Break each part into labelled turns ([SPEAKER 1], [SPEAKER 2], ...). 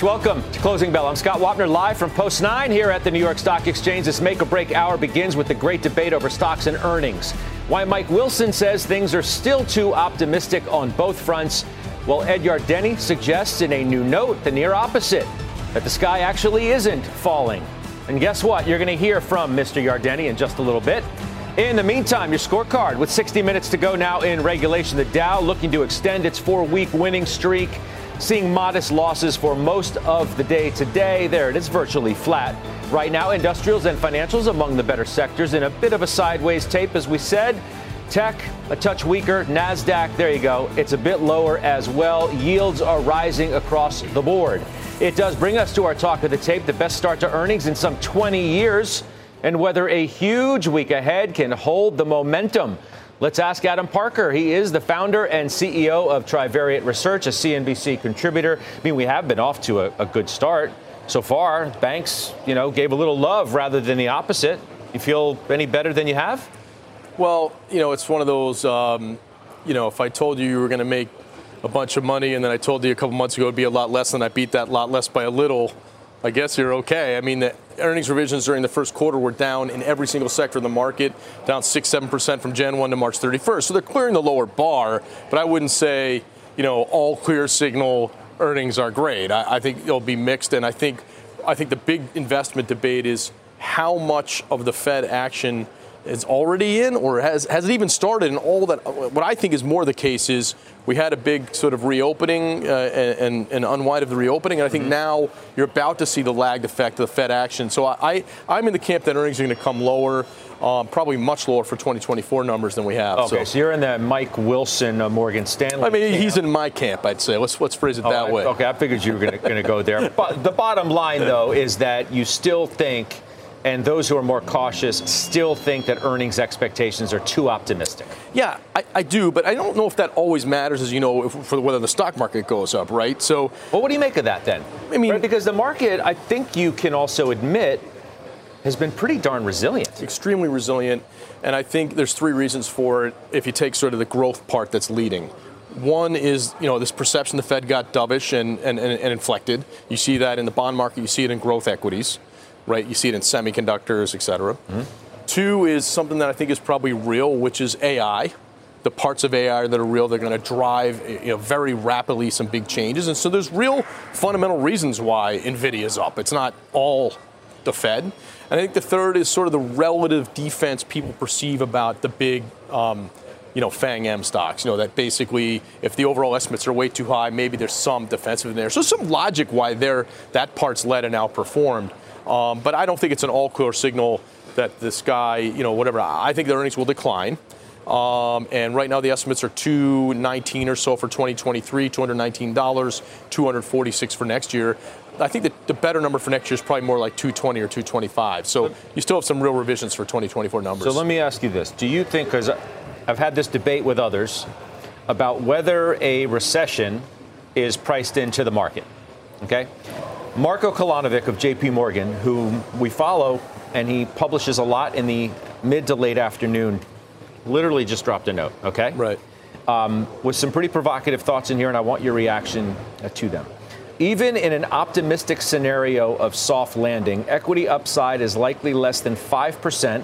[SPEAKER 1] Welcome to Closing Bell. I'm Scott Wapner live from Post 9 here at the New York Stock Exchange. This make or break hour begins with the great debate over stocks and earnings. Why Mike Wilson says things are still too optimistic on both fronts. while Ed Yardeni suggests in a new note the near opposite that the sky actually isn't falling. And guess what? You're going to hear from Mr. Yardeni in just a little bit. In the meantime, your scorecard with 60 minutes to go now in regulation. The Dow looking to extend its four week winning streak seeing modest losses for most of the day today. There it is, virtually flat. Right now, industrials and financials among the better sectors in a bit of a sideways tape, as we said. Tech, a touch weaker. NASDAQ, there you go. It's a bit lower as well. Yields are rising across the board. It does bring us to our talk of the tape, the best start to earnings in some 20 years, and whether a huge week ahead can hold the momentum. Let's ask Adam Parker. He is the founder and CEO of Trivariate Research, a CNBC contributor. I mean, we have been off to a, a good start so far. Banks, you know, gave a little love rather than the opposite. You feel any better than you have?
[SPEAKER 2] Well, you know, it's one of those, um, you know, if I told you you were going to make a bunch of money and then I told you a couple months ago it'd be a lot less and I beat that lot less by a little, I guess you're okay. I mean, the earnings revisions during the first quarter were down in every single sector of the market, down 6 7% from Jan 1 to March 31st. So they're clearing the lower bar, but I wouldn't say, you know, all clear signal earnings are great. I, I think it'll be mixed, and I think, I think the big investment debate is how much of the Fed action is already in or has, has it even started and all that what i think is more the case is we had a big sort of reopening uh, and, and unwind of the reopening and i think mm-hmm. now you're about to see the lagged effect of the fed action so i, I am in the camp that earnings are going to come lower um, probably much lower for 2024 numbers than we have.
[SPEAKER 1] Okay, so, so you're in the Mike Wilson, uh, Morgan Stanley.
[SPEAKER 2] I mean,
[SPEAKER 1] camp.
[SPEAKER 2] he's in my camp, I'd say. Let's let's phrase it oh, that
[SPEAKER 1] I,
[SPEAKER 2] way.
[SPEAKER 1] Okay, I figured you were going to go there. But the bottom line, though, is that you still think and those who are more cautious still think that earnings expectations are too optimistic.
[SPEAKER 2] Yeah, I, I do, but I don't know if that always matters, as you know, if, for whether the stock market goes up, right?
[SPEAKER 1] So, well, what do you make of that then? I mean, right? because the market, I think you can also admit, has been pretty darn resilient.
[SPEAKER 2] Extremely resilient, and I think there's three reasons for it. If you take sort of the growth part that's leading. One is, you know, this perception the Fed got dovish and, and, and, and inflected. You see that in the bond market, you see it in growth equities right? You see it in semiconductors, et cetera. Mm-hmm. Two is something that I think is probably real, which is AI. The parts of AI that are real, they're going to drive you know, very rapidly some big changes. And so there's real fundamental reasons why NVIDIA is up. It's not all the Fed. And I think the third is sort of the relative defense people perceive about the big, um, you know, FANG M stocks. You know, that basically, if the overall estimates are way too high, maybe there's some defensive in there. So some logic why they're, that part's led and outperformed. Um, but I don't think it's an all clear signal that this guy, you know, whatever. I think the earnings will decline. Um, and right now the estimates are 219 or so for 2023, $219, 246 for next year. I think that the better number for next year is probably more like 220 or 225. So you still have some real revisions for 2024 numbers.
[SPEAKER 1] So let me ask you this: Do you think? Because I've had this debate with others about whether a recession is priced into the market. Okay. Marko Kolanovic of JP Morgan, whom we follow, and he publishes a lot in the mid to late afternoon, literally just dropped a note, okay?
[SPEAKER 2] Right.
[SPEAKER 1] Um, with some pretty provocative thoughts in here, and I want your reaction uh, to them. Even in an optimistic scenario of soft landing, equity upside is likely less than 5%,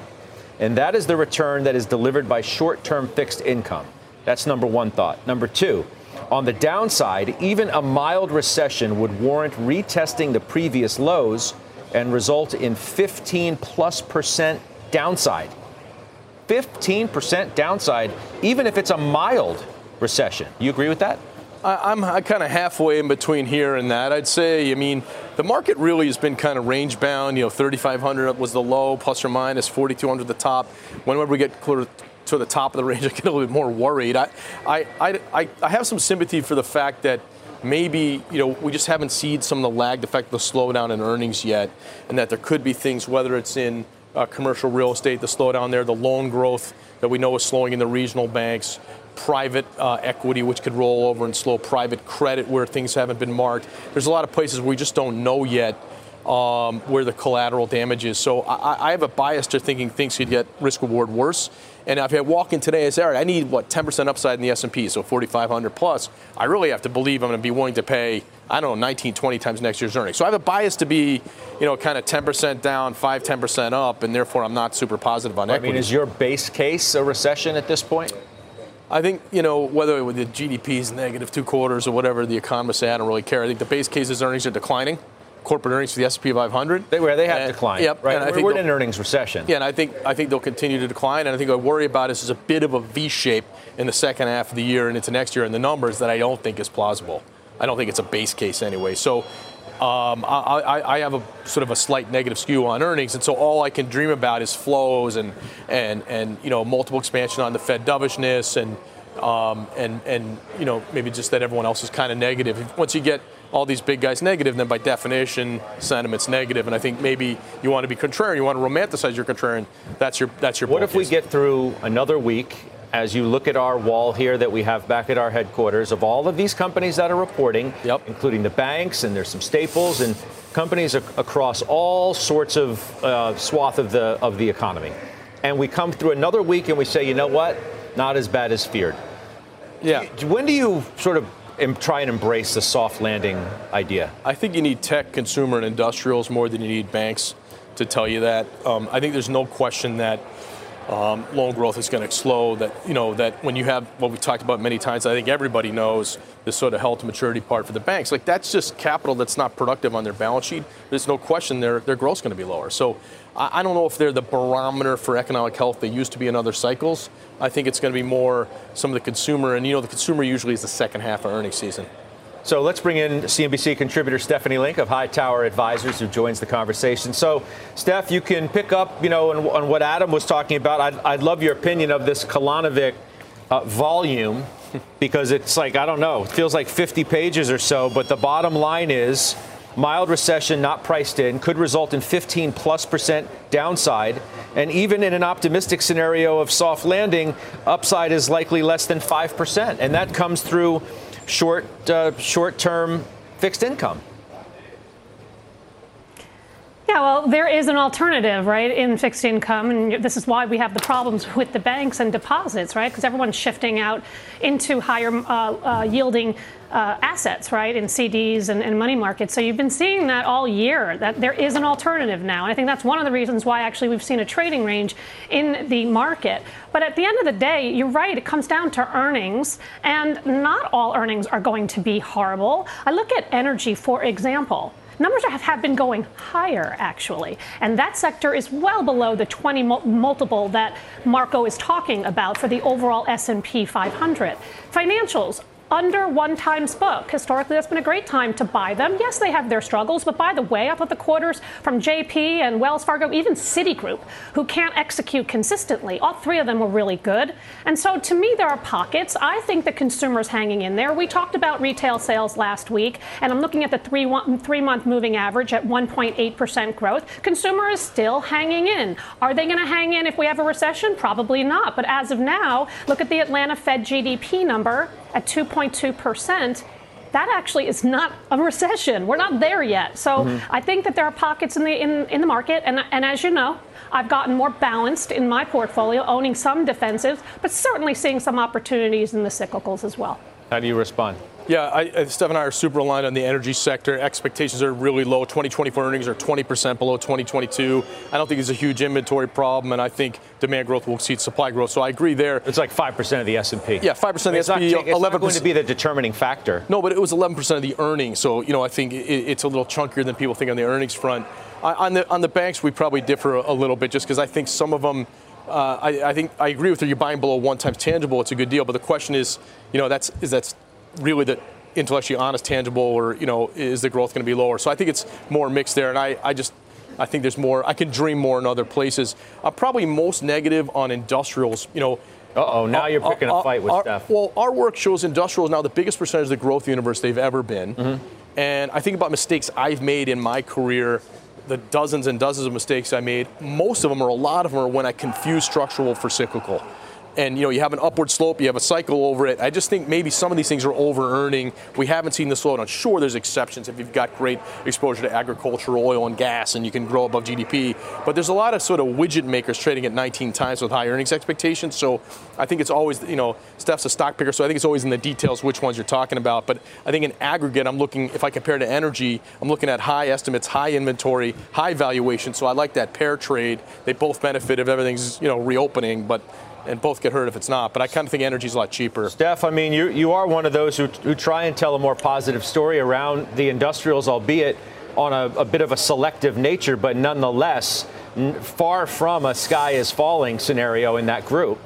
[SPEAKER 1] and that is the return that is delivered by short term fixed income. That's number one thought. Number two, on the downside, even a mild recession would warrant retesting the previous lows and result in 15 plus percent downside. 15% downside, even if it's a mild recession. You agree with that?
[SPEAKER 2] I, am kind of halfway in between here and that. I'd say, I mean, the market really has been kind of range bound. You know, 3,500 was the low, plus or minus 4,200 the top. Whenever we get clear, to the top of the range, I get a little bit more worried. I, I, I, I have some sympathy for the fact that maybe you know we just haven't seen some of the lagged effect, the slowdown in earnings yet, and that there could be things, whether it's in uh, commercial real estate, the slowdown there, the loan growth that we know is slowing in the regional banks, private uh, equity, which could roll over and slow private credit where things haven't been marked. There's a lot of places we just don't know yet um, where the collateral damage is. So I, I, have a bias to thinking things could get risk reward worse. And if I walk in today and say, all right, I need what 10% upside in the S&P, so 4,500 plus, I really have to believe I'm going to be willing to pay, I don't know, 19, 20 times next year's earnings. So I have a bias to be, you know, kind of 10% down, 5, 10% up, and therefore I'm not super positive on equity.
[SPEAKER 1] I mean, is your base case a recession at this point?
[SPEAKER 2] I think, you know, whether the GDP is negative two quarters or whatever the economists say, I don't really care. I think the base case is earnings are declining corporate earnings for the S&P 500.
[SPEAKER 1] They were they have and, declined.
[SPEAKER 2] Yep,
[SPEAKER 1] right.
[SPEAKER 2] And
[SPEAKER 1] I think we're in an earnings recession.
[SPEAKER 2] Yeah, and I think I think they'll continue to decline. And I think what I worry about is, is a bit of a V shape in the second half of the year and into next year in the numbers that I don't think is plausible. I don't think it's a base case anyway. So. Um, I, I, have a sort of a slight negative skew on earnings, and so all I can dream about is flows and and and you know multiple expansion on the Fed dovishness and um, and and you know maybe just that everyone else is kind of negative. Once you get all these big guys negative, then by definition, sentiment's negative. And I think maybe you want to be contrarian, you want to romanticize your contrarian. That's your that's your.
[SPEAKER 1] What if we get through another week? As you look at our wall here that we have back at our headquarters of all of these companies that are reporting,
[SPEAKER 2] yep.
[SPEAKER 1] including the banks and there's some staples and companies ac- across all sorts of uh, swath of the of the economy, and we come through another week and we say, you know what, not as bad as feared.
[SPEAKER 2] Yeah.
[SPEAKER 1] When do you sort of try and embrace the soft landing idea?
[SPEAKER 2] I think you need tech, consumer, and industrials more than you need banks to tell you that. Um, I think there's no question that um, loan growth is going to slow. That you know that when you have what we talked about many times, I think everybody knows this sort of held to maturity part for the banks. Like that's just capital that's not productive on their balance sheet. There's no question their their growth's going to be lower. So I, don't know if they're the barometer for economic health they used to be in other cycles. I think it's going to be more some of the consumer, and you know the consumer usually is the second half of earnings season.
[SPEAKER 1] So let's bring in CNBC contributor Stephanie Link of Hightower Advisors, who joins the conversation. So, Steph, you can pick up, you know, on, on what Adam was talking about. I'd, I'd love your opinion of this Kolanovic uh, volume because it's like I don't know, it feels like 50 pages or so. But the bottom line is, mild recession not priced in could result in 15 plus percent downside. And even in an optimistic scenario of soft landing, upside is likely less than 5%. And that comes through short uh, short term fixed income.
[SPEAKER 3] Yeah, well, there is an alternative, right, in fixed income, and this is why we have the problems with the banks and deposits, right? Because everyone's shifting out into higher uh, uh, yielding uh, assets, right, in CDs and, and, money markets. So you've been seeing that all year, that there is an alternative now. And I think that's one of the reasons why actually we've seen a trading range in the market. But at the end of the day, you're right, it comes down to earnings, and not all earnings are going to be horrible. I look at energy, for example numbers have, been going higher actually. And that sector is well below the 20 multiple that Marko is talking about for the overall s&p 500 financials under one times book. Historically, that's been a great time to buy them. Yes, they have their struggles, but by the way, I thought the quarters from JP and Wells Fargo, even Citigroup, who can't execute consistently, all three of them were really good. And so to me, there are pockets. I think the consumer's hanging in there. We talked about retail sales last week, and I'm looking at the three, one, three month moving average at 1.8% growth. Consumer is still hanging in. Are they going to hang in if we have a recession? Probably not. But as of now, look at the Atlanta Fed GDP number at 2.2%, that actually is not a recession. We're not there yet. So mm-hmm. I think that there are pockets in the in, in the market, and and as you know, I've gotten more balanced in my portfolio, owning some defensives, but certainly seeing some opportunities in the cyclicals as well.
[SPEAKER 1] How do you respond?
[SPEAKER 2] Yeah, I, Steph and I are super aligned on the energy sector. Expectations are really low. 2024 earnings are 20% below 2022. I don't think it's a huge inventory problem, and I think demand growth will exceed supply growth. So I agree there.
[SPEAKER 1] It's like 5% of the S&P.
[SPEAKER 2] Yeah, 5% of the S&P.
[SPEAKER 1] Not, it's 11%. not going to be the determining factor.
[SPEAKER 2] No, but it was 11% of the earnings. So you know, I think it, it's a little chunkier than people think on the earnings front. I, on the on the banks, we probably differ a, a little bit, just because I think some of them. Uh, I, I, think I agree with you. You're buying below one times tangible. It's a good deal, but the question is, you know, that's is that's really the intellectually honest, tangible, or you know, is the growth going to be lower? So I think it's more mixed there, and I, I just I think there's more. I can dream more in other places. I'm probably most negative on industrials. You know,
[SPEAKER 1] Uh-oh, now uh, you're picking a uh, fight with
[SPEAKER 2] our,
[SPEAKER 1] Steph.
[SPEAKER 2] Well, our work shows industrial is now the biggest percentage of the growth universe they've ever been. Mm-hmm. And I think about mistakes I've made in my career, the dozens and dozens of mistakes I made. Most of them, or a lot of them, are when I confuse structural for cyclical and you know you have an upward slope, you have a cycle over it. I just think maybe some of these things are over earning. We haven't seen the slowdown. Sure, there's exceptions if you've got great exposure to agricultural oil and gas, and you can grow above GDP. But there's a lot of sort of widget makers trading at 19 times with high earnings expectations. So I think it's always you know Steph's a stock picker, so I think it's always in the details which ones you're talking about. But I think in aggregate, I'm looking if I compare to energy, I'm looking at high estimates, high inventory, high valuation. So I like that pair trade. They both benefit if everything's you know reopening, but and both get hurt if it's not. But I kind of think energy is a lot cheaper.
[SPEAKER 1] Steph, I mean, you, you are one of those who, who try and tell a more positive story around the industrials, albeit on a, a bit of a selective nature, but nonetheless, n- far from a sky is falling scenario in that group.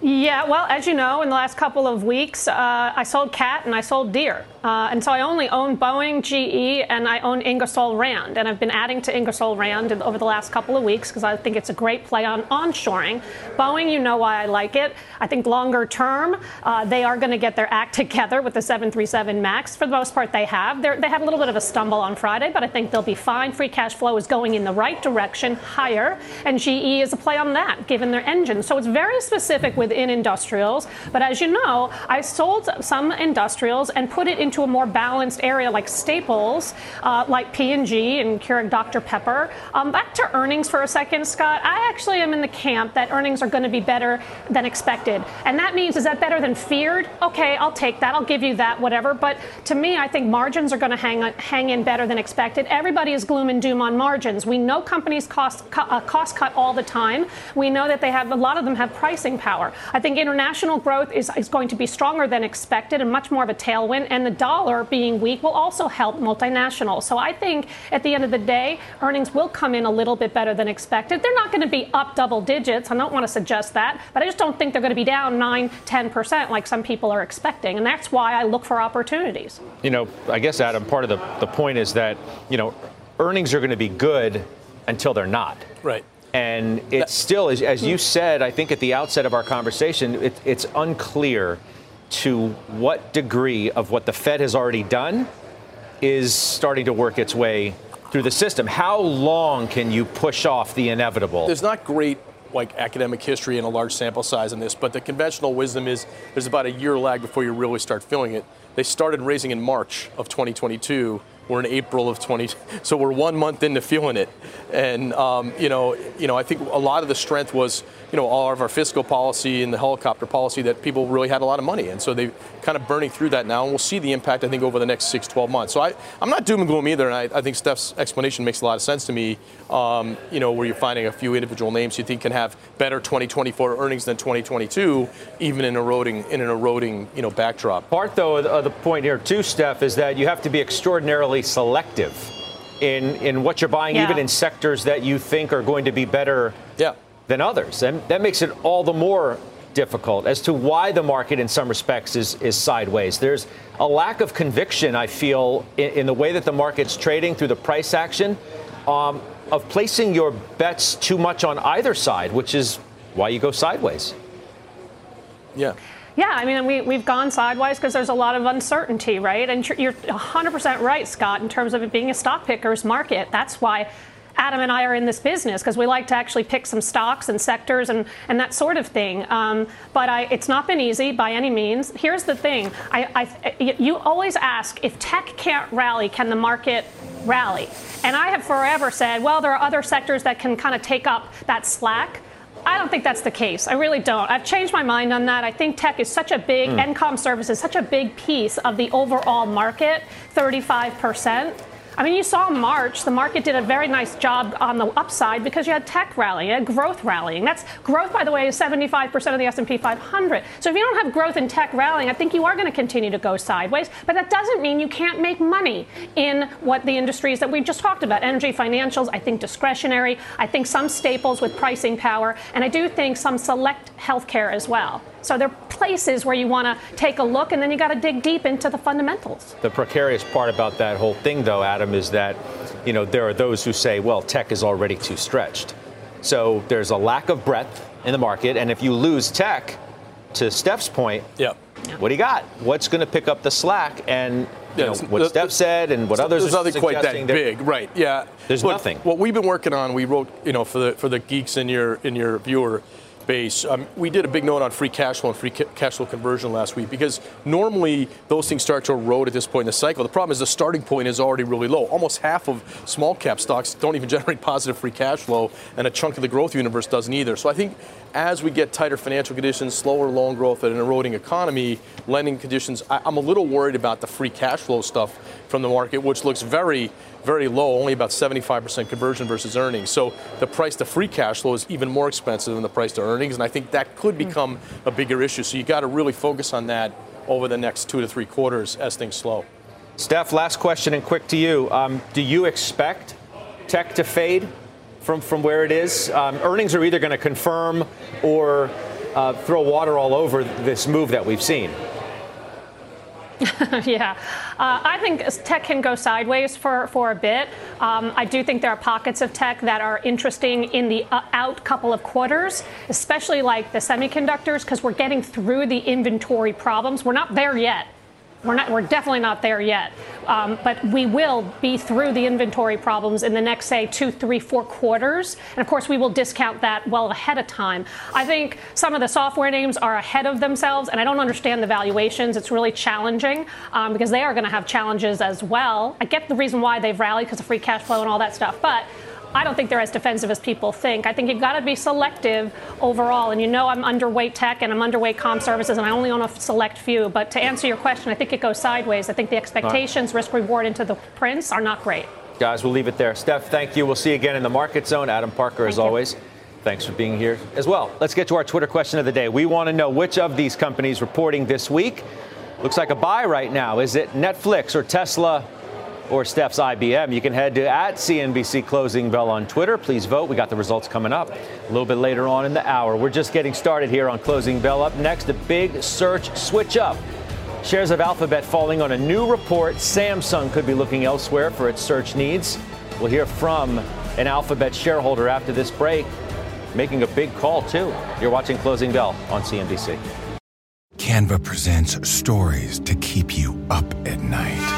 [SPEAKER 3] Yeah, well, as you know, in the last couple of weeks, uh, I sold Cat and I sold Deere. Uh, and so I only own Boeing, GE, and I own Ingersoll Rand. And I've been adding to Ingersoll Rand over the last couple of weeks because I think it's a great play on onshoring. Boeing, you know why I like it. I think longer term, uh, they are going to get their act together with the 737 MAX. For the most part, they have. They're, they have a little bit of a stumble on Friday, but I think they'll be fine. Free cash flow is going in the right direction, higher. And GE is a play on that, given their engine. So it's very specific within industrials. But as you know, I sold some industrials and put it in into a more balanced area like staples, uh, like P&G and Keurig Dr. Pepper. Um, back to earnings for a second, Scott. I actually am in the camp that earnings are going to be better than expected. And that means, is that better than feared? Okay, I'll take that. I'll give you that, whatever. But to me, I think margins are going to hang, hang in better than expected. Everybody is gloom and doom on margins. We know companies cost, uh, cost cut all the time. We know that they have, a lot of them have pricing power. I think international growth is, is going to be stronger than expected and much more of a tailwind. And the dollar being weak will also help multinationals. So I think at the end of the day, earnings will come in a little bit better than expected. They're not going to be up double digits. I don't want to suggest that, but I just don't think they're going to be down 9, 10% like some people are expecting. And that's why I look for opportunities.
[SPEAKER 1] You know, I guess, Adam, part of the, the point is that, you know, earnings are going to be good until they're not.
[SPEAKER 2] Right.
[SPEAKER 1] And it's still, as, as, you said, I think at the outset of our conversation, it, it's unclear to what degree of what the Fed has already done is starting to work its way through the system. How long can you push off the inevitable?
[SPEAKER 2] There's not great like academic history and a large sample size in this, but the conventional wisdom is there's about a year lag before you really start feeling it. They started raising in March of 2022 we're in April of 20, so we're one month into feeling it, and um, you know, you know, I think a lot of the strength was, you know, all of our fiscal policy and the helicopter policy that people really had a lot of money, and so they kind of burning through that now, and we'll see the impact I think over the next six, 12 months. So I, I'm not doom and gloom either, and I, I think Steph's explanation makes a lot of sense to me. Um, you know, where you're finding a few individual names you think can have better 2024 earnings than 2022, even in eroding in an eroding you know backdrop.
[SPEAKER 1] Part though of the point here too, Steph, is that you have to be extraordinarily selective in, in what you're buying, yeah. even in sectors that you think are going to be better
[SPEAKER 2] yeah.
[SPEAKER 1] than others. And that makes it all the more difficult as to why the market, in some respects, is, is sideways. There's a lack of conviction, I feel, in, in the way that the market's trading through the price action um, of placing your bets too much on either side, which is why you go sideways.
[SPEAKER 2] Yeah.
[SPEAKER 3] Yeah, I mean, we, we've gone sideways because there's a lot of uncertainty, right? And you're 100% right, Scott, in terms of it being a stock picker's market. That's why Adam and I are in this business because we like to actually pick some stocks and sectors and, and that sort of thing. Um, but I, it's not been easy by any means. Here's the thing I, I, you always ask if tech can't rally, can the market rally? And I have forever said, well, there are other sectors that can kind of take up that slack. I don't think that's the case. I really don't. I've changed my mind on that. I think tech is such a big, mm. and com services, such a big piece of the overall market, 35%. I mean, you saw March, the market did a very nice job on the upside because you had tech rallying, had growth rallying. That's growth, by the way, is 75% of the S&P 500. So if you don't have growth in tech rallying, I think you are going to continue to go sideways. But that doesn't mean you can't make money in what the industries that we just talked about, energy, financials. I think discretionary. I think some staples with pricing power, and I do think some select healthcare as well. So there are places where you want to take a look, and then you got to dig deep into the fundamentals.
[SPEAKER 1] The precarious part about that whole thing, though, Adam, is that you know there are those who say, well, tech is already too stretched. So there's a lack of breadth in the market. And if you lose tech, to Steph's point,
[SPEAKER 2] yep.
[SPEAKER 1] what do you got? What's going to pick up the slack? And you know, what the, Steph said and what others
[SPEAKER 2] there's
[SPEAKER 1] are
[SPEAKER 2] nothing quite that big, right? Yeah,
[SPEAKER 1] there's
[SPEAKER 2] but
[SPEAKER 1] nothing.
[SPEAKER 2] What we've been working on, we wrote, you know, for the for the geeks in your in your viewer base. Um, we did a big note on free cash flow and free ca- cash flow conversion last week because normally those things start to erode at this point in the cycle. The problem is the starting point is already really low. Almost half of small cap stocks don't even generate positive free cash flow, and a chunk of the growth universe doesn't either. So I think as we get tighter financial conditions, slower loan growth, and an eroding economy, lending conditions, I, I'm a little worried about the free cash flow stuff from the market, which looks very very low, only about 75% conversion versus earnings. So the price to free cash flow is even more expensive than the price to earnings, and I think that could hmm. become a bigger issue. So you got to really focus on that over the next two to three quarters as things slow.
[SPEAKER 1] Steph, last question and quick to you. Um, do you expect tech to fade from, from where it is? Um, earnings are either going to confirm or uh, throw water all over this move that we've seen.
[SPEAKER 3] yeah, uh, I think tech can go sideways for, for a bit. Um, I do think there are pockets of tech that are interesting in the uh, out couple of quarters, especially like the semiconductors, because we're getting through the inventory problems. We're not there yet. We're not. We're definitely not there yet, um, but we will be through the inventory problems in the next, say, two, three, four quarters. And of course, we will discount that well ahead of time. I think some of the software names are ahead of themselves, and I don't understand the valuations. It's really challenging um, because they are going to have challenges as well. I get the reason why they've rallied because of free cash flow and all that stuff, but I don't think they're as defensive as people think. I think you've got to be selective overall. And you know I'm underweight tech and I'm underweight com services, and I only own a select few. But to answer your question, I think it goes sideways. I think the expectations, right. risk reward into the prints are not great.
[SPEAKER 1] Guys, we'll leave it there. Steph, thank you. We'll see you again in the market zone. Adam Parker, thank as you. always. Thanks for being here as well. Let's get to our Twitter question of the day. We want to know which of these companies reporting this week looks like a buy right now. Is it Netflix or Tesla or Steph's IBM. You can head to at CNBC Closing Bell on Twitter. Please vote. We got the results coming up a little bit later on in the hour. We're just getting started here on Closing Bell. Up next, a big search switch up. Shares of Alphabet falling on a new report. Samsung could be looking elsewhere for its search needs. We'll hear from an Alphabet shareholder after this break, making a big call, too. You're watching Closing Bell on CNBC.
[SPEAKER 4] Canva presents stories to keep you up at night.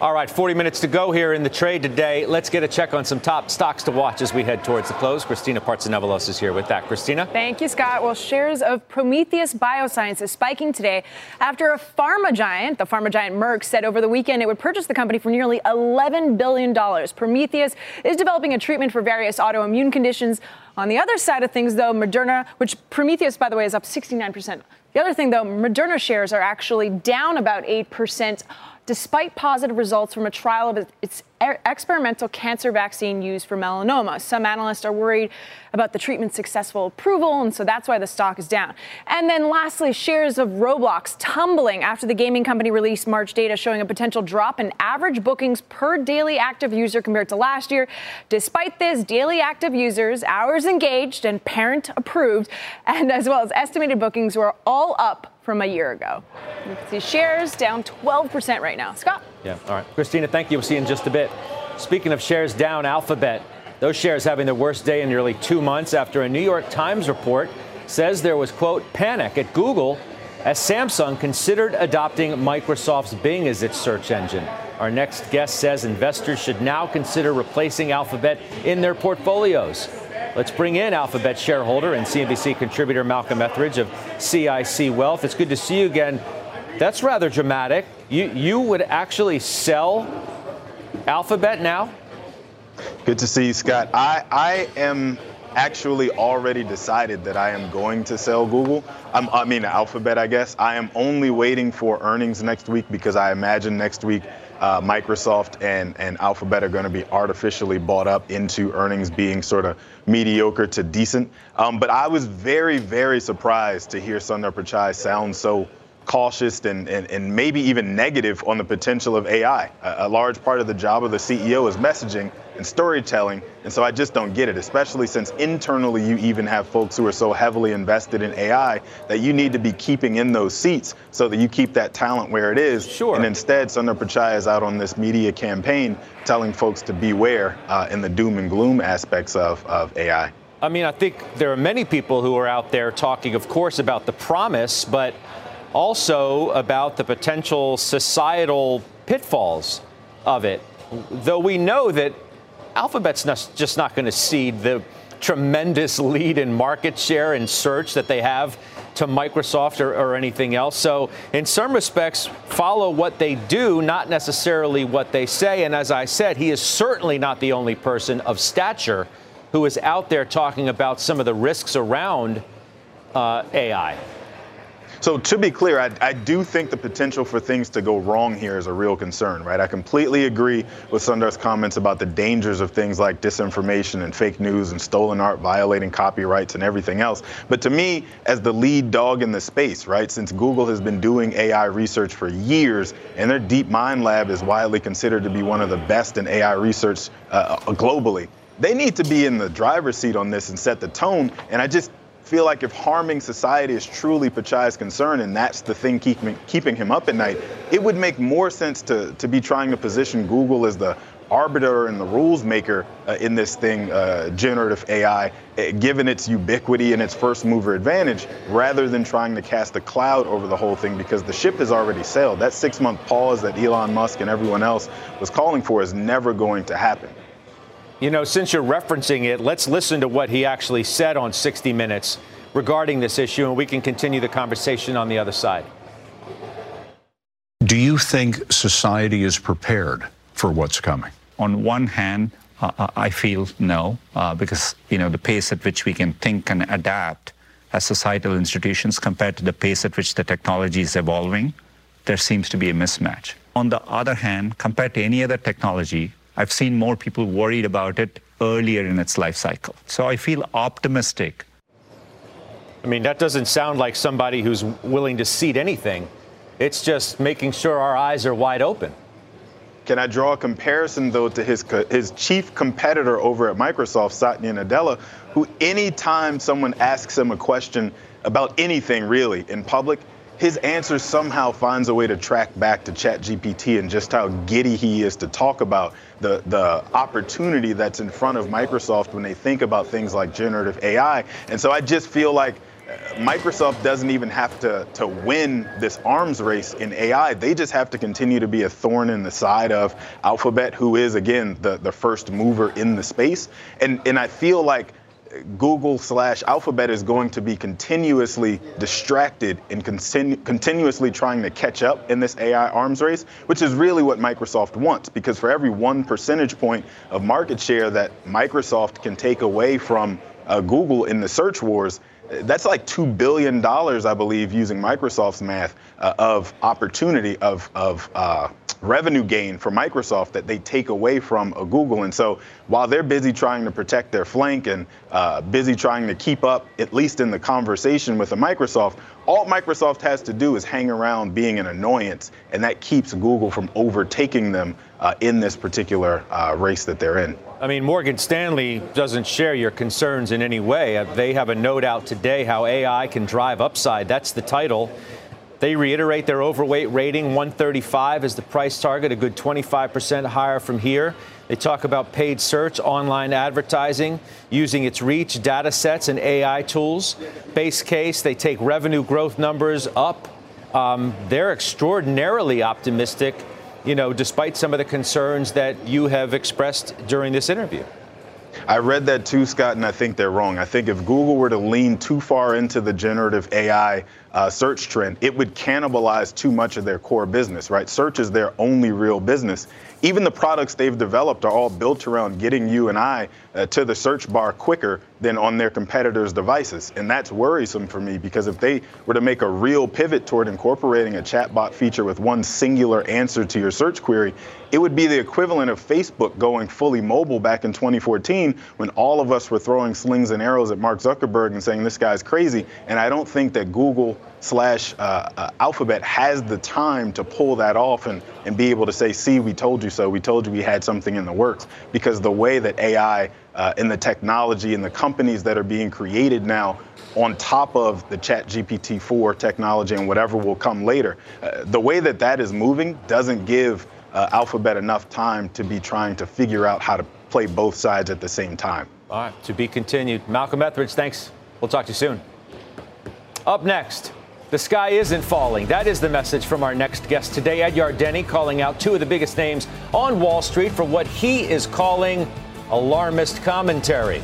[SPEAKER 1] All right, 40 minutes to go here in the trade today. Let's get a check on some top stocks to watch as we head towards the close. Christina Partsinevelos is here with that. Christina?
[SPEAKER 5] Thank you, Scott. Well, shares of Prometheus Biosciences is spiking today after a pharma giant, the pharma giant Merck, said over the weekend it would purchase the company for nearly $11 billion. Prometheus is developing a treatment for various autoimmune conditions. On the other side of things, though, Moderna, which Prometheus, by the way, is up 69%. The other thing, though, Moderna shares are actually down about 8% despite positive results from a trial of its experimental cancer vaccine used for melanoma. Some analysts are worried about the treatment's successful approval, and so that's why the stock is down. And then lastly, shares of Roblox tumbling after the gaming company released March data showing a potential drop in average bookings per daily active user compared to last year. Despite this, daily active users, hours engaged, and parent approved, and as well as estimated bookings were all up from a year ago. You can see shares down 12% right now. Scott?
[SPEAKER 1] Yeah, all right. Christina, thank you. We'll see you in just a bit. Speaking of shares down, Alphabet, those shares having their worst day in nearly two months after a New York Times report says there was, quote, panic at Google as Samsung considered adopting Microsoft's Bing as its search engine. Our next guest says investors should now consider replacing Alphabet in their portfolios. Let's bring in Alphabet shareholder and CNBC contributor Malcolm Etheridge of CIC Wealth. It's good to see you again. That's rather dramatic. You, you would actually sell Alphabet now?
[SPEAKER 6] Good to see you, Scott. I, I am actually already decided that I am going to sell Google. I'm, I mean, Alphabet, I guess. I am only waiting for earnings next week because I imagine next week uh, Microsoft and, and Alphabet are going to be artificially bought up into earnings being sort of mediocre to decent. Um, but I was very, very surprised to hear Sundar Pichai sound so cautious and, and, and maybe even negative on the potential of AI. A, a large part of the job of the CEO is messaging and storytelling. And so I just don't get it, especially since internally you even have folks who are so heavily invested in AI that you need to be keeping in those seats so that you keep that talent where it is.
[SPEAKER 1] Sure.
[SPEAKER 6] And instead, Sundar Pichai is out on this media campaign telling folks to beware uh, in the doom and gloom aspects of, of AI.
[SPEAKER 1] I mean, I think there are many people who are out there talking, of course, about the promise, but also about the potential societal pitfalls of it. Though we know that Alphabet's not, just not going to cede the tremendous lead in market share and search that they have to Microsoft or, or, anything else. So, in some respects, follow what they do, not necessarily what they say. And as I said, he is certainly not the only person of stature who is out there talking about some of the risks around uh, AI.
[SPEAKER 6] So to be clear, I, I, do think the potential for things to go wrong here is a real concern, right? I completely agree with Sundar's comments about the dangers of things like disinformation and fake news and stolen art violating copyrights and everything else. But to me, as the lead dog in the space, right, since Google has been doing AI research for years and their DeepMind lab is widely considered to be one of the best in AI research uh, globally, they need to be in the driver's seat on this and set the tone. And I just feel like if harming society is truly Pichai's concern and that's the thing keeping, keeping him up at night, it would make more sense to, to be trying to position Google as the arbiter and the rules maker uh, in this thing, uh, generative AI, uh, given its ubiquity and its first mover advantage, rather than trying to cast a cloud over the whole thing because the ship has already sailed. That six month pause that Elon Musk and everyone else was calling for is never going to happen.
[SPEAKER 1] You know, since you're referencing it, let's listen to what he actually said on 60 Minutes regarding this issue, and we can continue the conversation on the other side.
[SPEAKER 7] Do you think society is prepared for what's coming?
[SPEAKER 8] On one hand, uh, I feel no, uh, because you know the pace at which we can think and adapt as societal institutions compared to the pace at which the technology is evolving, there seems to be a mismatch. On the other hand, compared to any other technology, I've seen more people worried about it earlier in its life cycle. So I feel optimistic.
[SPEAKER 1] I mean, that doesn't sound like somebody who's willing to cede anything. It's just making sure our eyes are wide open.
[SPEAKER 6] Can I draw a comparison, though, to his, his chief competitor over at Microsoft, Satya Nadella, who anytime someone asks him a question about anything really in public, his answer somehow finds a way to track back to ChatGPT and just how giddy he is to talk about the, the opportunity that's in front of Microsoft when they think about things like generative AI. And so I just feel like uh, Microsoft doesn't even have to, to win this arms race in AI. They just have to continue to be a thorn in the side of Alphabet, who is, again, the, the first mover in the space. And, and I feel like Google slash Alphabet is going to be continuously distracted and continu- continuously trying to catch up in this AI arms race, which is really what Microsoft wants. Because for every one percentage point of market share that Microsoft can take away from uh, Google in the search wars, that's like $2 billion, I believe, using Microsoft's math, uh, of opportunity, of, of uh, revenue gain for Microsoft that they take away from a Google. And so while they're busy trying to protect their flank and uh, busy trying to keep up, at least in the conversation with a Microsoft, all Microsoft has to do is hang around being an annoyance, and that keeps Google from overtaking them uh, in this particular uh, race that they're in.
[SPEAKER 1] I mean, Morgan Stanley doesn't share your concerns in any way. Uh, they have a note out today how AI can drive upside. That's the title. They reiterate their overweight rating, 135 is the price target, a good 25% higher from here. They talk about paid search, online advertising, using its reach, data sets, and AI tools. Base case, they take revenue growth numbers up. Um, they're extraordinarily optimistic, you know, despite some of the concerns that you have expressed during this interview.
[SPEAKER 6] I read that too, Scott, and I think they're wrong. I think if Google were to lean too far into the generative AI uh, search trend, it would cannibalize too much of their core business, right? Search is their only real business. Even the products they've developed are all built around getting you and I uh, to the search bar quicker than on their competitors' devices. And that's worrisome for me because if they were to make a real pivot toward incorporating a chatbot feature with one singular answer to your search query, it would be the equivalent of Facebook going fully mobile back in 2014 when all of us were throwing slings and arrows at Mark Zuckerberg and saying this guy's crazy. And I don't think that Google slash uh, uh, Alphabet has the time to pull that off and, and be able to say, see, we told you so. We told you we had something in the works. Because the way that AI uh, and the technology and the companies that are being created now on top of the chat GPT-4 technology and whatever will come later, uh, the way that that is moving doesn't give uh, Alphabet enough time to be trying to figure out how to play both sides at the same time.
[SPEAKER 1] All right, to be continued. Malcolm Etheridge, thanks. We'll talk to you soon. Up next, the sky isn't falling. That is the message from our next guest today, Ed Yardeni, calling out two of the biggest names on Wall Street for what he is calling alarmist commentary.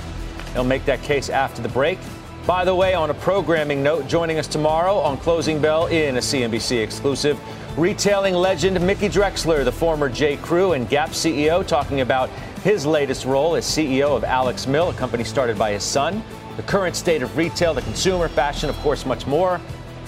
[SPEAKER 1] He'll make that case after the break. By the way, on a programming note, joining us tomorrow on Closing Bell in a CNBC exclusive, retailing legend Mickey Drexler, the former J. Crew and Gap CEO, talking about his latest role as CEO of Alex Mill, a company started by his son, the current state of retail, the consumer, fashion, of course, much more.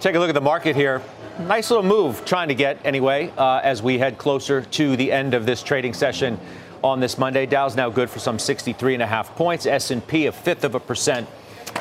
[SPEAKER 1] Take a look at the market here. Nice little move, trying to get anyway, uh, as we head closer to the end of this trading session on this Monday. Dow's now good for some 63 and a half points. S&P a fifth of a percent,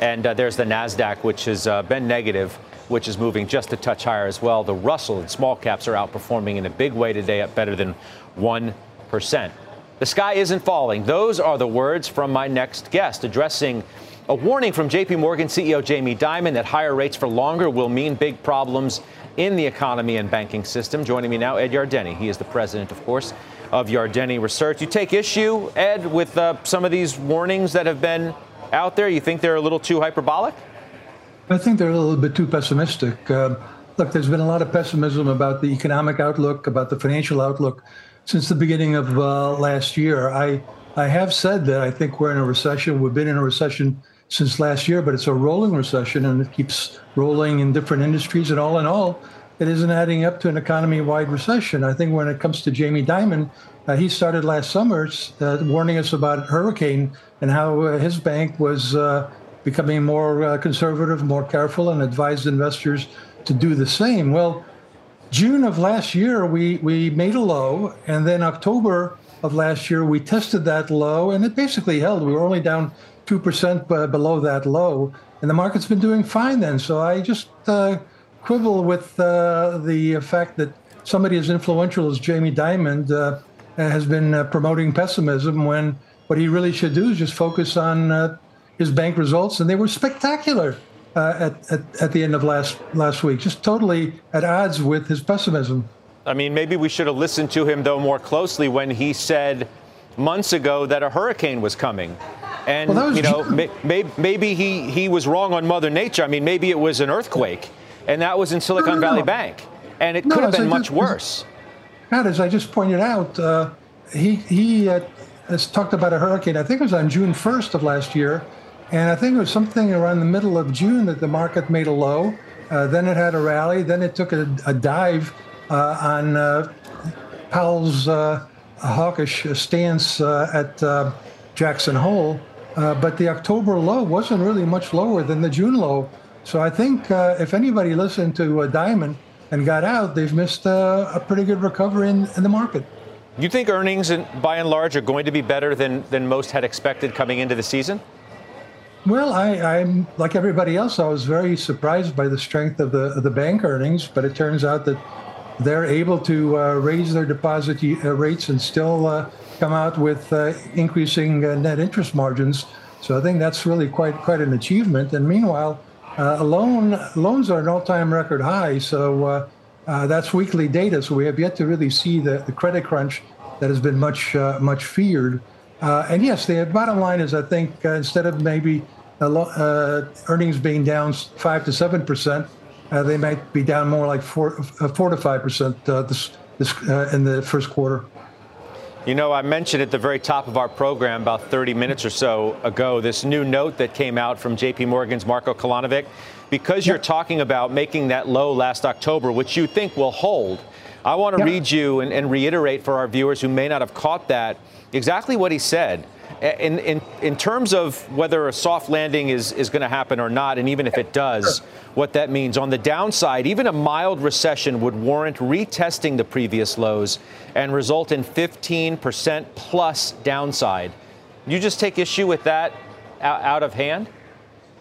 [SPEAKER 1] and uh, there's the Nasdaq, which has uh, been negative, which is moving just a touch higher as well. The Russell and small caps are outperforming in a big way today, at better than one percent. The sky isn't falling. Those are the words from my next guest addressing a warning from JP Morgan CEO Jamie Dimon that higher rates for longer will mean big problems in the economy and banking system. Joining me now, Ed Yardeni. He is the president, of course, of Yardeni Research. You take issue, Ed, with uh, some of these warnings that have been out there. You think they're a little too hyperbolic?
[SPEAKER 9] I think they're a little bit too pessimistic. Uh, look, there's been a lot of pessimism about the economic outlook, about the financial outlook since the beginning of uh, last year. I I have said that I think we're in a recession. We've been in a recession since last year, but it's a rolling recession and it keeps rolling in different industries. And all in all, it isn't adding up to an economy wide recession. I think when it comes to Jamie Dimon, uh, he started last summer uh, warning us about hurricane and how uh, his bank was uh, becoming more uh, conservative, more careful, and advised investors to do the same. Well, June of last year, we, we made a low, and then October of last year, we tested that low, and it basically held. We were only down 2% below that low. And the market's been doing fine then. So I just uh, quibble with uh, the fact that somebody as influential as Jamie Dimon uh, has been uh, promoting pessimism when what he really should do is just focus on uh, his bank results. And they were spectacular uh, at, at, at the end of last, last week, just totally at odds with his pessimism.
[SPEAKER 1] I mean, maybe we should have listened to him, though, more closely when he said months ago that a hurricane was coming. And well, you know, may, maybe he he was wrong on Mother Nature. I mean, maybe it was an earthquake, and that was in Silicon no, no, Valley no. Bank, and it could have been much just, worse.
[SPEAKER 9] As, as I just pointed out, uh, he he uh, has talked about a hurricane. I think it was on June 1st of last year, and I think it was something around the middle of June that the market made a low. Uh, then it had a rally. Then it took a, a dive uh, on uh, Powell's uh, hawkish stance at Jackson Hole. Uh, but the October low wasn't really much lower than the June low. So I think uh, if anybody listened to uh, Dimon and got out, they've missed uh, a pretty good recovery in, in the market.
[SPEAKER 1] You think earnings, in, by and large, are going to be better than, than most had expected coming into the season?
[SPEAKER 9] Well, I, am like everybody else. I was very surprised by the strength of the of the bank earnings, but it turns out that they're able to uh, raise their deposit uh, rates and still uh, come out with uh, increasing uh, net interest margins. So I think that's really quite quite an achievement. And meanwhile, uh, loan loans are an all-time record high. So that's weekly data. So we have yet to really see the, the credit crunch that has been much much feared. and yes, the bottom line is I think instead of maybe earnings being down five to seven percent uh, they might be down more like four, uh, four to five percent uh, this, this uh, in the first quarter.
[SPEAKER 1] You know, I mentioned at the very top of our program about 30 minutes or so ago this new note that came out from JP Morgan's Marko Kolanovic. Because you're talking about making that low last October, which you think will hold, I want to read you and, and reiterate for our viewers who may not have caught that exactly what he said in, in, in terms of whether a soft landing is, is going to happen or not, and even if it does, what that means. On the downside, even a mild recession would warrant retesting the previous lows and result in 15% plus downside. You just take issue with that out of hand?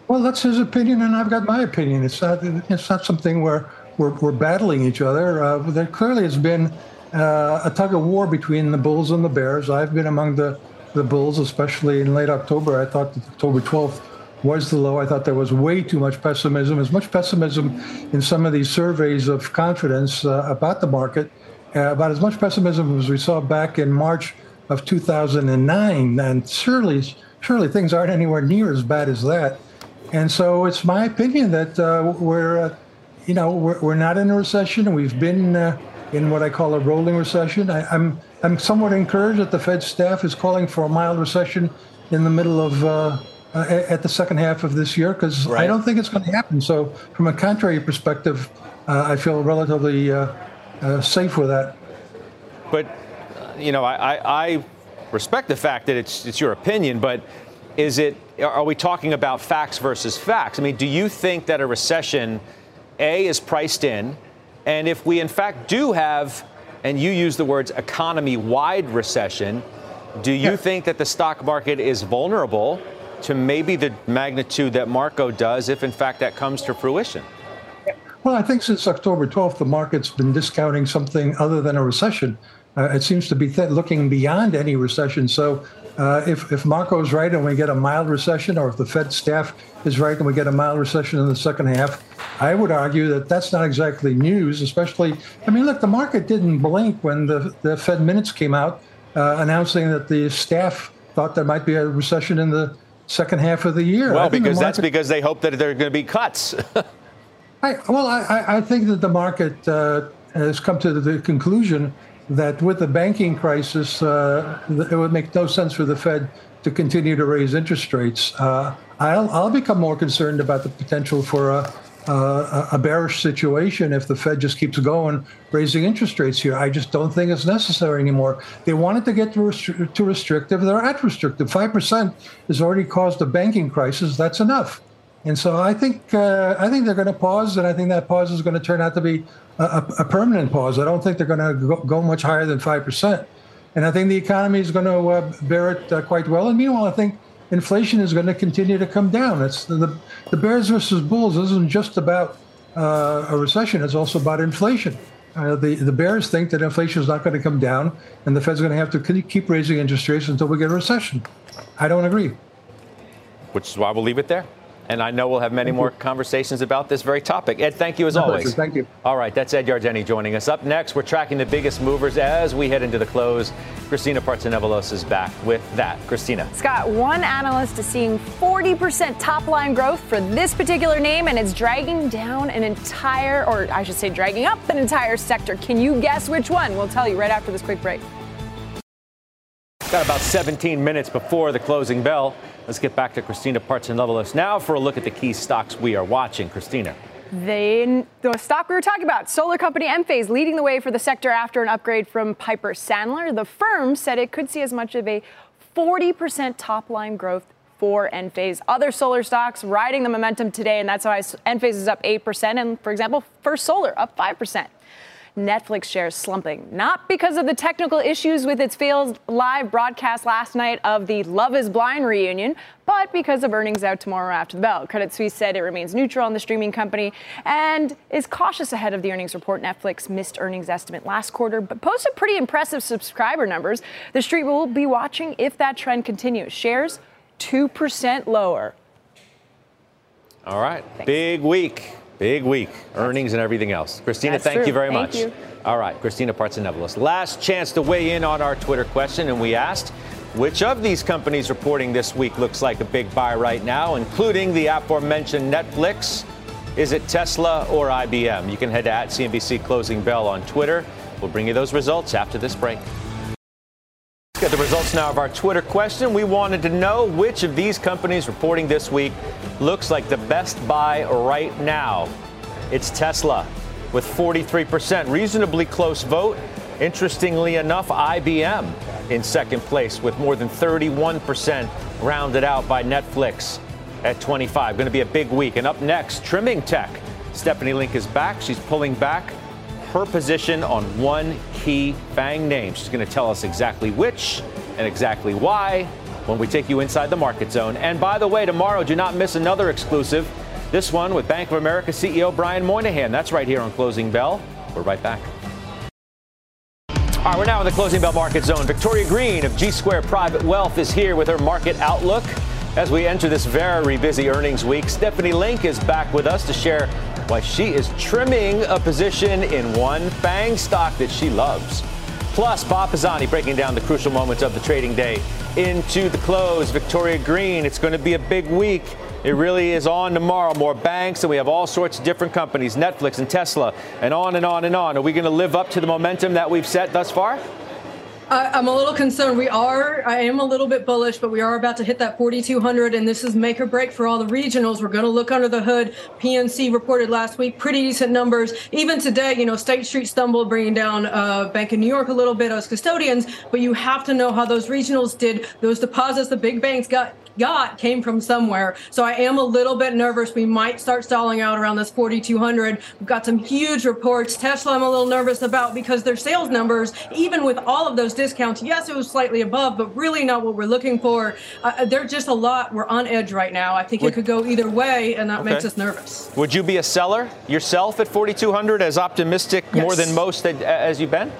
[SPEAKER 9] Well, that's his opinion, and I've got my opinion. It's not, it's not something where we're, we're battling each other. Uh, there clearly has been uh, a tug of war between the Bulls and the Bears. I've been among the the Bulls, especially in late October. I thought that October 12th was the low. I thought there was way too much pessimism, as much pessimism in some of these surveys of confidence uh, about the market, uh, about as much pessimism as we saw back in March of 2009. And surely, surely things aren't anywhere near as bad as that. And so it's my opinion that uh, we're, uh, you know, we're, we're not in a recession. We've been uh, in what I call a rolling recession. I, I'm I'm somewhat encouraged that the Fed staff is calling for a mild recession in the middle of uh, uh, at the second half of this year because right. I don't think it's going to happen. So, from a contrary perspective, uh, I feel relatively uh, uh, safe with that.
[SPEAKER 1] But you know, I, I respect the fact that it's it's your opinion, but is it? Are we talking about facts versus facts? I mean, do you think that a recession, a, is priced in, and if we in fact do have and you use the words economy wide recession. Do you yeah. think that the stock market is vulnerable to maybe the magnitude that Marko does if, in fact, that comes to fruition?
[SPEAKER 9] Well, I think since October 12th, the market's been discounting something other than a recession. Uh, it seems to be th- looking beyond any recession. So, uh, if, if Marko is right and we get a mild recession, or if the Fed staff is right and we get a mild recession in the second half, I would argue that that's not exactly news, especially. I mean, look, the market didn't blink when the, the Fed minutes came out uh, announcing that the staff thought there might be a recession in the second half of the year.
[SPEAKER 1] Well, because market, that's because they hope that there are going to be cuts.
[SPEAKER 9] I, well, I, I, think that the market uh, has come to the conclusion that with the banking crisis, uh, it would make no sense for the Fed to continue to raise interest rates. Uh, I'll, I'll become more concerned about the potential for a uh, a bearish situation if the Fed just keeps going raising interest rates here. I just don't think it's necessary anymore. They wanted to get to, restri- restrictive. They're at restrictive. 5% has already caused a banking crisis. That's enough. And so I think uh, I think they're going to pause, and I think that pause is going to turn out to be a, a permanent pause. I don't think they're going to go, much higher than five percent, and I think the economy is going to uh, bear it uh, quite well. And meanwhile, I think inflation is going to continue to come down. It's the, the Bears versus Bulls isn't just about uh, a recession, it's also about inflation. Uh, the, the Bears think that inflation is not going to come down and the Fed's going to have to keep raising interest rates until we get a recession. I don't agree.
[SPEAKER 1] Which is why we'll leave it there. And I know we'll have many more conversations about this very topic. Ed, thank you as always.
[SPEAKER 9] Thank you.
[SPEAKER 1] All right, that's Ed Yardeni joining us. Up next, we're tracking the biggest movers as we head into the close. Christina Partsinevelos is back with that. Christina.
[SPEAKER 5] Scott, one analyst is seeing 40% top line growth for this particular name, and it's dragging down an entire, or I should say, dragging up an entire sector. Can you guess which one? We'll tell you right after this quick break.
[SPEAKER 1] Got about 17 minutes before the closing bell. Let's get back to Christina Partsinevelos now for a look at the key stocks we are watching. Christina.
[SPEAKER 5] the stock we were talking about, solar company Enphase, leading the way for the sector after an upgrade from Piper Sandler. The firm said it could see as much of a 40% top line growth for Enphase. Other solar stocks riding the momentum today, and that's why Enphase is up 8%. And for example, First Solar up 5%. Netflix shares slumping, not because of the technical issues with its failed live broadcast last night of the Love is Blind reunion, but because of earnings out tomorrow after the bell. Credit Suisse said it remains neutral on the streaming company and is cautious ahead of the earnings report. Netflix missed earnings estimate last quarter, but posted pretty impressive subscriber numbers. The street will be watching if that trend continues. Shares 2% lower.
[SPEAKER 1] All right. Thanks. Big week. Big week. Earnings and everything else. Christina,
[SPEAKER 5] That's
[SPEAKER 1] thank
[SPEAKER 5] true.
[SPEAKER 1] you very
[SPEAKER 5] thank
[SPEAKER 1] much.
[SPEAKER 5] You.
[SPEAKER 1] All right. Christina Partsinevelos. Last chance to weigh in on our Twitter question, and we asked which of these companies reporting this week looks like a big buy right now, including the aforementioned Netflix. Is it Tesla or IBM? You can head to at CNBC Closing Bell on Twitter. We'll bring you those results after this break. Get the results now of our Twitter question. We wanted to know which of these companies reporting this week looks like the best buy right now. It's Tesla with 43%, reasonably close vote. Interestingly enough, IBM in second place with more than 31%, rounded out by Netflix at 25. Going to be a big week. And up next, trimming tech. Stephanie Link is back. She's pulling back her position on one key FANG name. She's going to tell us exactly which and exactly why when we take you inside the market zone. And by the way, tomorrow, do not miss another exclusive. This one with Bank of America CEO Brian Moynihan. That's right here on Closing Bell. We're right back. All right, we're now in the Closing Bell market zone. Victoria Greene of G Square Private Wealth is here with her market outlook. As we enter this very busy earnings week, Stephanie Link is back with us to share why she is trimming a position in one FANG stock that she loves. Plus, Bob Pisani breaking down the crucial moments of the trading day into the close. Victoria Greene, it's going to be a big week. It really is on tomorrow. More banks, and we have all sorts of different companies Netflix and Tesla, and on and on and on. Are we going to live up to the momentum that we've set thus far?
[SPEAKER 10] I'm a little concerned. We are, I am a little bit bullish, but we are about to hit that 4,200, and this is make or break for all the regionals. We're going to look under the hood. PNC reported last week pretty decent numbers. Even today, you know, State Street stumbled, bringing down uh, Bank of New York a little bit as custodians, but you have to know how those regionals did. Those deposits the big banks got got came from somewhere. So I am a little bit nervous. We might start stalling out around this 4,200. We've got some huge reports. Tesla, I'm a little nervous about because their sales numbers, even with all of those discounts, yes, it was slightly above, but really not what we're looking for. Uh, they're just a lot. We're on edge right now. I think Would, it could go either way, and that okay. makes us nervous.
[SPEAKER 1] Would you be a seller yourself at 4,200 as optimistic yes. more than most as you've been?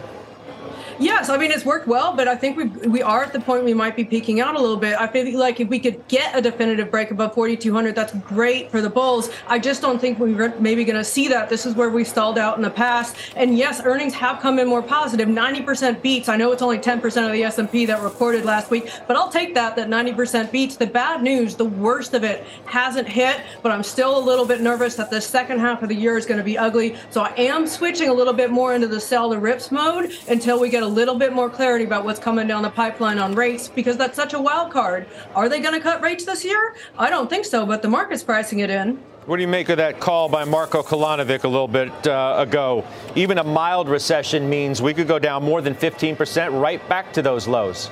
[SPEAKER 10] Yes, I mean it's worked well, but I think we we are at the point we might be peaking out a little bit. I feel like if we could get a definitive break above 4,200, that's great for the bulls. I just don't think we're maybe going to see that. This is where we stalled out in the past. And yes, earnings have come in more positive. 90% beats. I know it's only 10% of the S&P that reported last week, but I'll take that. That 90% beats. The bad news, the worst of it, hasn't hit. But I'm still a little bit nervous that the second half of the year is going to be ugly. So I am switching a little bit more into the sell the rips mode until we get a little bit more clarity about what's coming down the pipeline on rates because that's such a wild card. Are they going to cut rates this year? I don't think so, but the market's pricing it in.
[SPEAKER 1] What do you make of that call by Marko Kolanovic a little bit uh, ago? Even a mild recession means we could go down more than 15% right back to those lows.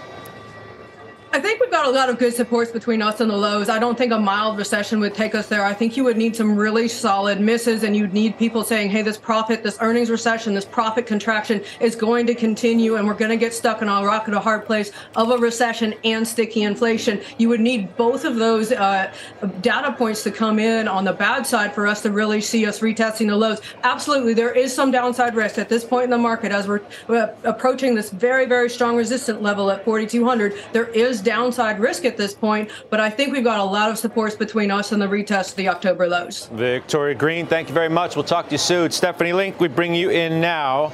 [SPEAKER 10] I think we've got a lot of good supports between us and the lows. I don't think a mild recession would take us there. I think you would need some really solid misses, and you'd need people saying, hey, this profit, this earnings recession, this profit contraction is going to continue, and we're going to get stuck in a rock at a hard place of a recession and sticky inflation. You would need both of those uh, data points to come in on the bad side for us to really see us retesting the lows. Absolutely, there is some downside risk at this point in the market as we're uh, approaching this very, very strong resistant level at 4,200. There is downside risk at this point, but I think we've got a lot of supports between us and the retest of the October lows.
[SPEAKER 1] Victoria Greene, thank you very much. We'll talk to you soon. Stephanie Link, we bring you in now.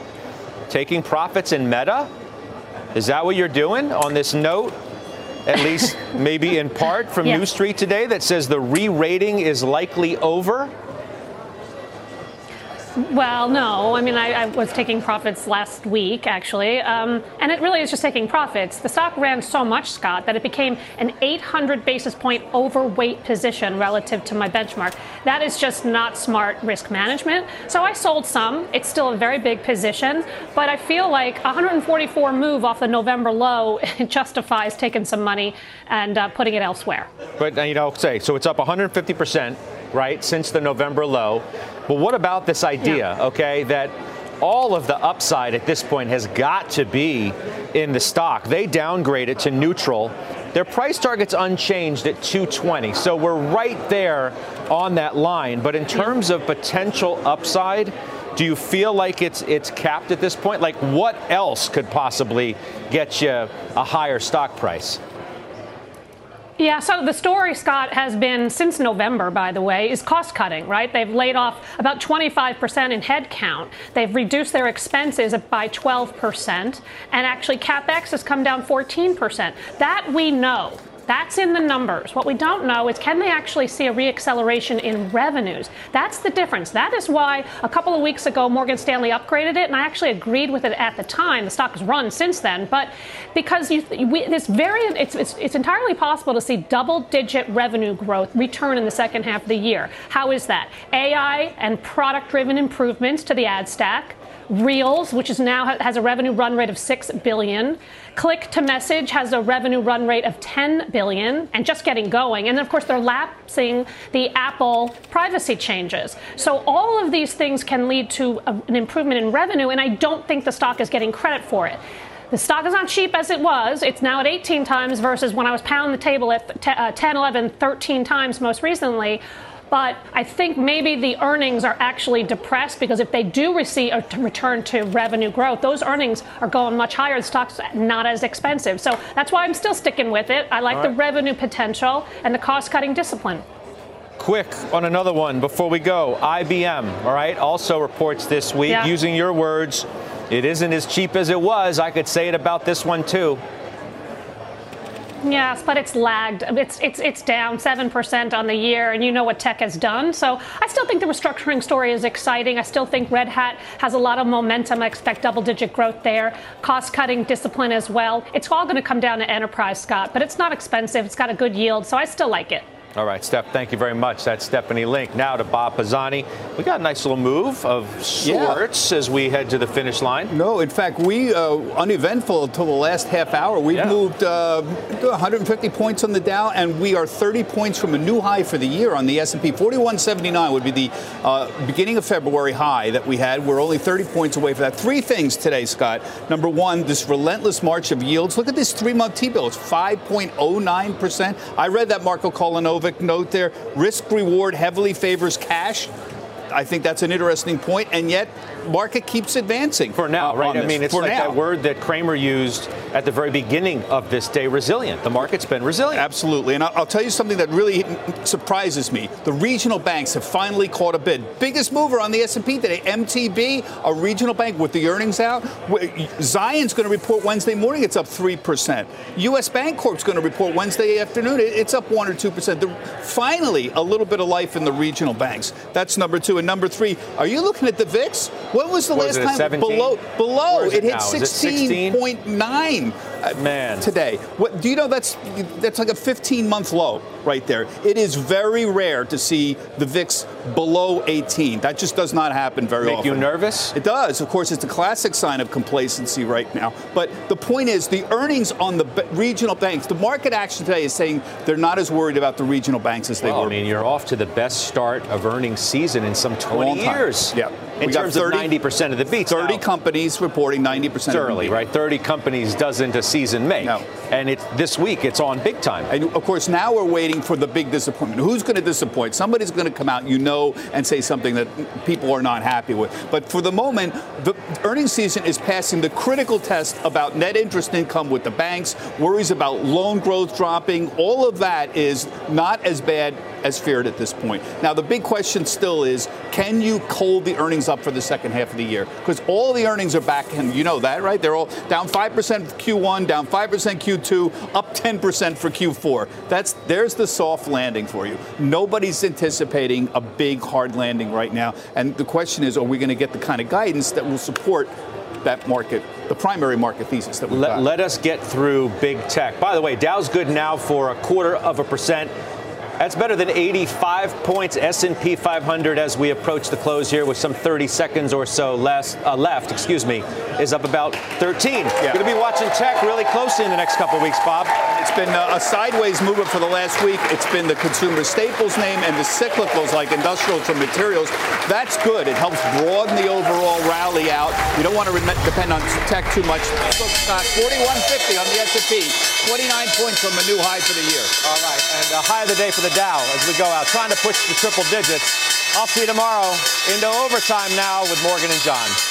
[SPEAKER 1] Taking profits in Meta? Is that what you're doing on this note? At least maybe in part from yeah. New Street today that says the re rating is likely over?
[SPEAKER 3] Well, no. I mean, I, I, was taking profits last week, actually. Um, and it really is just taking profits. The stock ran so much, Scott, that it became an 800 basis point overweight position relative to my benchmark. That is just not smart risk management. So I sold some. It's still a very big position. But I feel like 144 move off the November low justifies taking some money and uh, putting it elsewhere.
[SPEAKER 1] But, uh, you know, say, so it's up 150%, right, since the November low. But what about this idea, yeah. okay, that all of the upside at this point has got to be in the stock. They downgrade it to neutral. Their price target's unchanged at 220. So we're right there on that line. But in terms of potential upside, do you feel like it's it's capped at this point? Like what else could possibly get you a higher stock price?
[SPEAKER 3] Yeah, so the story, Scott, has been since November, by the way, is cost cutting, right? They've laid off about 25% in headcount. They've reduced their expenses by 12%, and actually CapEx has come down 14%. That we know. That's in the numbers. What we don't know is can they actually see a reacceleration in revenues? That's the difference. That is why a couple of weeks ago Morgan Stanley upgraded it, and I actually agreed with it at the time. The stock has run since then, but because you, we, this very, it's, it's, it's entirely possible to see double-digit revenue growth return in the second half of the year. How is that? AI and product-driven improvements to the ad stack. Reels, which is now has a revenue run rate of 6 billion. Click to message has a revenue run rate of 10 billion and just getting going. And of course they're lapsing the Apple privacy changes. So all of these things can lead to a, an improvement in revenue and I don't think the stock is getting credit for it. The stock is not cheap as it was. It's now at 18 times versus when I was pounding the table at uh, 10, 11, 13 times most recently. But I think maybe the earnings are actually depressed because if they do receive uh, a return to revenue growth, those earnings are going much higher. The stock's not as expensive. So that's why I'm still sticking with it. I like right. the revenue potential and the cost cutting discipline.
[SPEAKER 1] Quick on another one before we go. IBM, all right, also reports this week, yeah. using your words, it isn't as cheap as it was. I could say it about this one too.
[SPEAKER 3] Yes, but it's lagged. It's it's it's down seven percent on the year, and you know what tech has done. So I still think the restructuring story is exciting. I still think Red Hat has a lot of momentum. I expect double-digit growth there. Cost-cutting discipline as well. It's all going to come down to enterprise, Scott, but it's not expensive. It's got a good yield, so I still like it.
[SPEAKER 1] All right, Steph, thank you very much. That's Stephanie Link. Now to Bob Pisani. We got a nice little move of sorts yeah. as we head to the finish line.
[SPEAKER 11] No, in fact, we uh, uneventful until the last half hour. We've yeah. moved uh, 150 points on the Dow, and we are 30 points from a new high for the year on the S&P. 41.79 would be the uh, beginning of February high that we had. We're only 30 points away from that. Three things today, Scott. Number one, this relentless march of yields. Look at this three-month T-bill. It's 5.09 percent. I read that Marko Note there. Risk reward heavily favors cash. I think that's an interesting point, and yet market keeps advancing
[SPEAKER 1] for now, right? I mean, it's
[SPEAKER 11] for
[SPEAKER 1] like
[SPEAKER 11] now.
[SPEAKER 1] that word that Cramer used at the very beginning of this day: resilient. The market's been resilient.
[SPEAKER 11] Absolutely, and I'll tell you something that really surprises me: the regional banks have finally caught a bid. Biggest mover on the S&P today, MTB, a regional bank with the earnings out. Zions going to report Wednesday morning; it's up three percent. U.S. Bancorp's going to report Wednesday afternoon; it's up one or two percent. Finally, a little bit of life in the regional banks. That's number two, and number three. Are you looking at the VIX? When was the
[SPEAKER 1] was
[SPEAKER 11] last
[SPEAKER 1] time
[SPEAKER 11] below? Below it, it hit 16.9 uh,
[SPEAKER 1] man
[SPEAKER 11] today. What do you know? That's that's like a 15 month low right there. It is very rare to see the VIX below 18. That just does not happen very
[SPEAKER 1] Make
[SPEAKER 11] often.
[SPEAKER 1] Make you nervous?
[SPEAKER 11] It does. Of course, it's a classic sign of complacency right now. But the point is, the earnings on the regional banks, the market action today is saying they're not as worried about the regional banks as they
[SPEAKER 1] well,
[SPEAKER 11] were.
[SPEAKER 1] I mean, you're off to the best start of earnings season in some 20 years.
[SPEAKER 11] Yeah.
[SPEAKER 1] In we terms 30, of 90% of the beats.
[SPEAKER 11] 30 now, companies reporting 90%
[SPEAKER 1] it's early, right? 30 companies doesn't a season make.
[SPEAKER 11] No.
[SPEAKER 1] And it's this week it's on big time.
[SPEAKER 11] And of course now we're waiting for the big disappointment. Who's going to disappoint? Somebody's going to come out, you know, and say something that people are not happy with. But for the moment, the earnings season is passing the critical test about net interest income with the banks, worries about loan growth dropping. All of that is not as bad as feared at this point. Now the big question still is, can you hold the earnings up for the second half of the year because all the earnings are back, and you know that, right? They're all down 5% Q1, down 5% Q2, up 10% for Q4. That's there's the soft landing for you. Nobody's anticipating a big hard landing right now, and the question is, are we going to get the kind of guidance that will support that market, the primary market thesis that we
[SPEAKER 1] let,
[SPEAKER 11] got.
[SPEAKER 1] let us get through big tech. By the way, Dow's good now for a quarter of a percent. That's better than 85 points. S&P 500 as we approach the close here with some 30 seconds or so less, uh, left, excuse me, is up about 13. Yeah. Going to be watching tech really closely in the next couple weeks, Bob.
[SPEAKER 11] It's been a sideways movement for the last week. It's been the consumer staples name and the cyclicals like industrials and materials. That's good. It helps broaden the overall rally out. You don't want to depend on tech too much. Stock 4150 on the S&P, 29 points from a new high for the year.
[SPEAKER 1] All right, and a high of the day for Dow as we go out, trying to push the triple digits. I'll see you tomorrow into overtime now with Morgan and John.